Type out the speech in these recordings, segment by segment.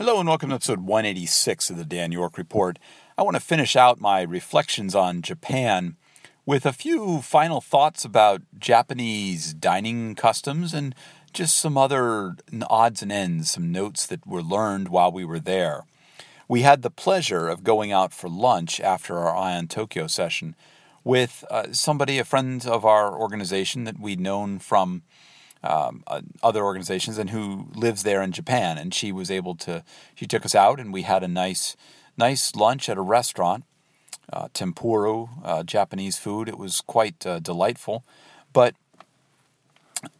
Hello and welcome to episode 186 of the Dan York Report. I want to finish out my reflections on Japan with a few final thoughts about Japanese dining customs and just some other odds and ends, some notes that were learned while we were there. We had the pleasure of going out for lunch after our Ion Tokyo session with uh, somebody, a friend of our organization that we'd known from um, uh, other organizations and who lives there in Japan. And she was able to, she took us out and we had a nice, nice lunch at a restaurant, uh, tempura, uh, Japanese food. It was quite uh, delightful. But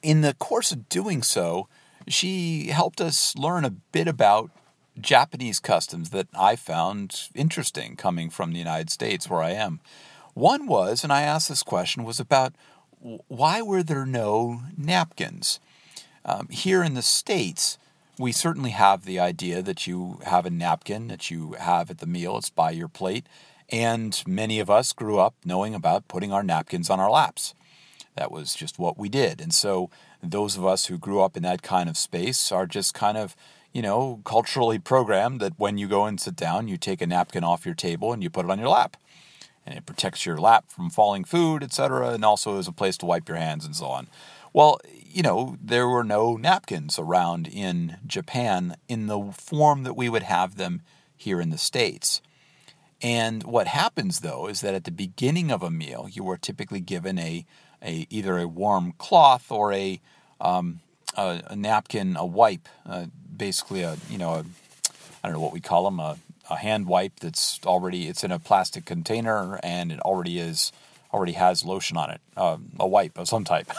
in the course of doing so, she helped us learn a bit about Japanese customs that I found interesting coming from the United States where I am. One was, and I asked this question, was about why were there no napkins? Um, here in the States, we certainly have the idea that you have a napkin that you have at the meal, it's by your plate, and many of us grew up knowing about putting our napkins on our laps. That was just what we did. And so, those of us who grew up in that kind of space are just kind of, you know, culturally programmed that when you go and sit down, you take a napkin off your table and you put it on your lap and it protects your lap from falling food, etc., and also is a place to wipe your hands and so on. Well, you know, there were no napkins around in Japan in the form that we would have them here in the States. And what happens though is that at the beginning of a meal, you are typically given a, a either a warm cloth or a, um, a, a, napkin, a wipe, uh, basically a you know a, I don't know what we call them, a a hand wipe that's already it's in a plastic container and it already is already has lotion on it, uh, a wipe of some type.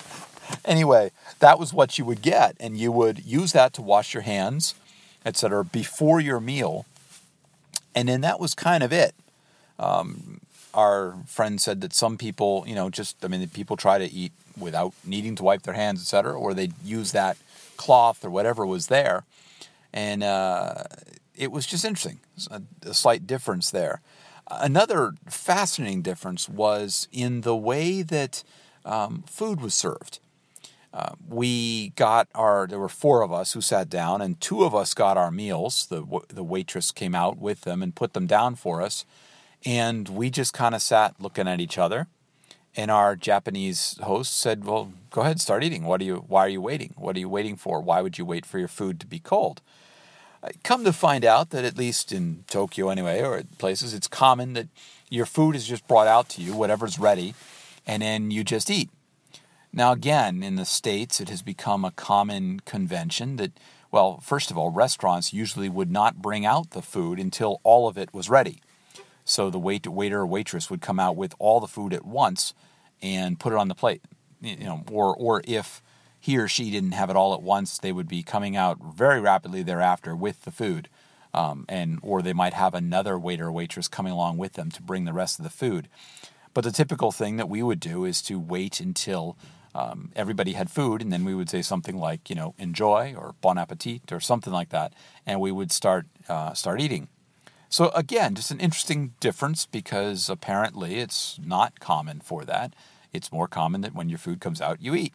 anyway, that was what you would get, and you would use that to wash your hands, etc., before your meal, and then that was kind of it. Um, our friend said that some people, you know, just I mean, people try to eat without needing to wipe their hands, etc., or they use that cloth or whatever was there, and uh, it was just interesting, a, a slight difference there. Another fascinating difference was in the way that um, food was served. Uh, we got our, there were four of us who sat down, and two of us got our meals. The, the waitress came out with them and put them down for us. And we just kind of sat looking at each other. And our Japanese host said, Well, go ahead, start eating. What are you, why are you waiting? What are you waiting for? Why would you wait for your food to be cold? Come to find out that at least in Tokyo anyway, or places, it's common that your food is just brought out to you, whatever's ready, and then you just eat. Now, again, in the States, it has become a common convention that, well, first of all, restaurants usually would not bring out the food until all of it was ready. So the wait, waiter or waitress would come out with all the food at once and put it on the plate. You know, or or if he or she didn't have it all at once, they would be coming out very rapidly thereafter with the food. Um, and or they might have another waiter or waitress coming along with them to bring the rest of the food. But the typical thing that we would do is to wait until um, everybody had food, and then we would say something like, you know, enjoy or bon appetit or something like that, and we would start uh, start eating. So again, just an interesting difference because apparently it's not common for that. It's more common that when your food comes out, you eat.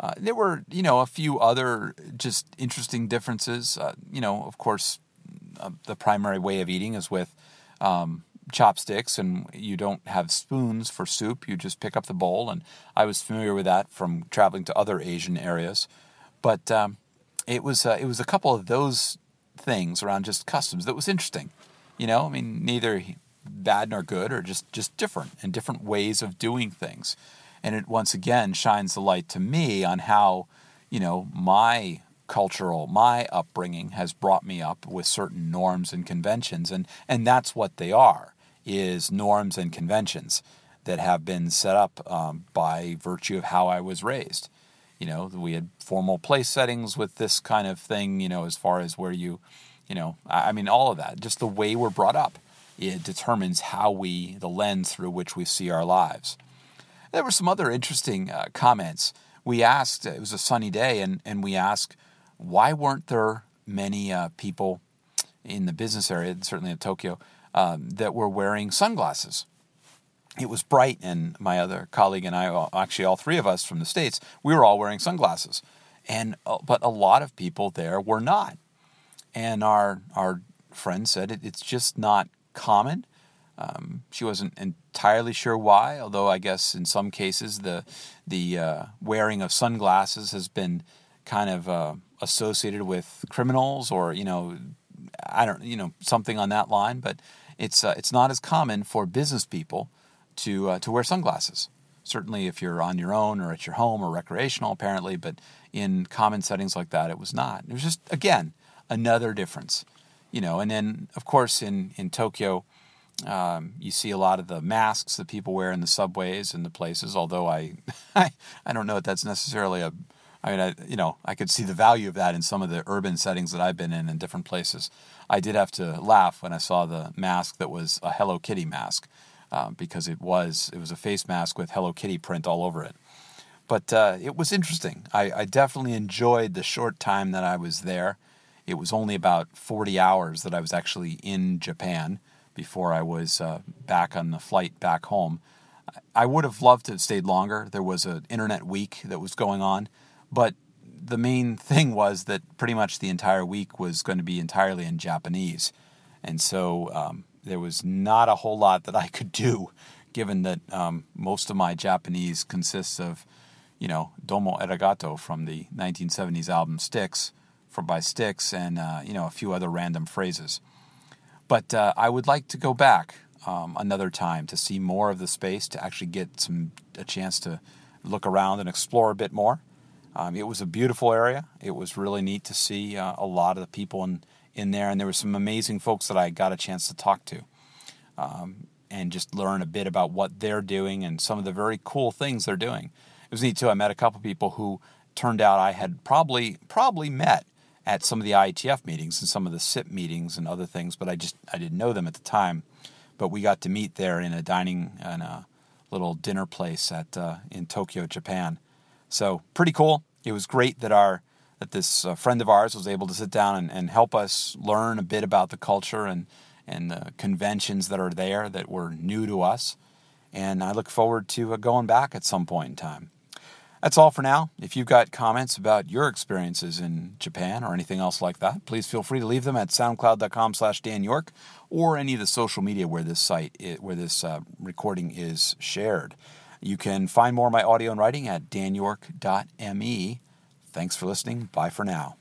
Uh, there were, you know, a few other just interesting differences. Uh, you know, of course, uh, the primary way of eating is with um, chopsticks, and you don't have spoons for soup. You just pick up the bowl, and I was familiar with that from traveling to other Asian areas. But um, it was uh, it was a couple of those things around just customs that was interesting. You know, I mean, neither bad nor good, or just just different and different ways of doing things and it once again shines the light to me on how you know my cultural my upbringing has brought me up with certain norms and conventions and and that's what they are is norms and conventions that have been set up um, by virtue of how I was raised. You know, we had formal place settings with this kind of thing. You know, as far as where you, you know, I mean, all of that, just the way we're brought up, it determines how we, the lens through which we see our lives. There were some other interesting uh, comments. We asked, it was a sunny day, and, and we asked, why weren't there many uh, people in the business area, certainly in Tokyo, um, that were wearing sunglasses? It was bright, and my other colleague and I, actually all three of us from the States, we were all wearing sunglasses. And, uh, but a lot of people there were not. and our our friend said it, it's just not common. Um, she wasn't entirely sure why, although I guess in some cases the the uh, wearing of sunglasses has been kind of uh, associated with criminals or you know I don't you know something on that line. But it's uh, it's not as common for business people to uh, to wear sunglasses. Certainly, if you're on your own or at your home or recreational, apparently, but in common settings like that, it was not. It was just again another difference, you know. And then, of course, in in Tokyo, um, you see a lot of the masks that people wear in the subways and the places. Although I, I, I don't know if that's necessarily a. I mean, I, you know, I could see the value of that in some of the urban settings that I've been in in different places. I did have to laugh when I saw the mask that was a Hello Kitty mask, uh, because it was it was a face mask with Hello Kitty print all over it. But uh, it was interesting. I, I definitely enjoyed the short time that I was there. It was only about 40 hours that I was actually in Japan before I was uh, back on the flight back home. I would have loved to have stayed longer. There was an internet week that was going on, but the main thing was that pretty much the entire week was going to be entirely in Japanese. And so um, there was not a whole lot that I could do, given that um, most of my Japanese consists of, you know, Domo Arigato from the 1970s album Styx, for by Styx, and, uh, you know, a few other random phrases. But uh, I would like to go back um, another time to see more of the space, to actually get some a chance to look around and explore a bit more. Um, it was a beautiful area. It was really neat to see uh, a lot of the people in, in there, and there were some amazing folks that I got a chance to talk to um, and just learn a bit about what they're doing and some of the very cool things they're doing. It was neat too. I met a couple people who turned out I had probably probably met at some of the IETF meetings and some of the SIP meetings and other things, but I just I didn't know them at the time. But we got to meet there in a dining in a little dinner place at uh, in Tokyo, Japan. So pretty cool. It was great that our that this uh, friend of ours was able to sit down and, and help us learn a bit about the culture and and the conventions that are there that were new to us. And I look forward to uh, going back at some point in time. That's all for now. If you've got comments about your experiences in Japan or anything else like that, please feel free to leave them at soundcloud.com slash Dan York or any of the social media where this site, where this uh, recording is shared. You can find more of my audio and writing at danyork.me. Thanks for listening. Bye for now.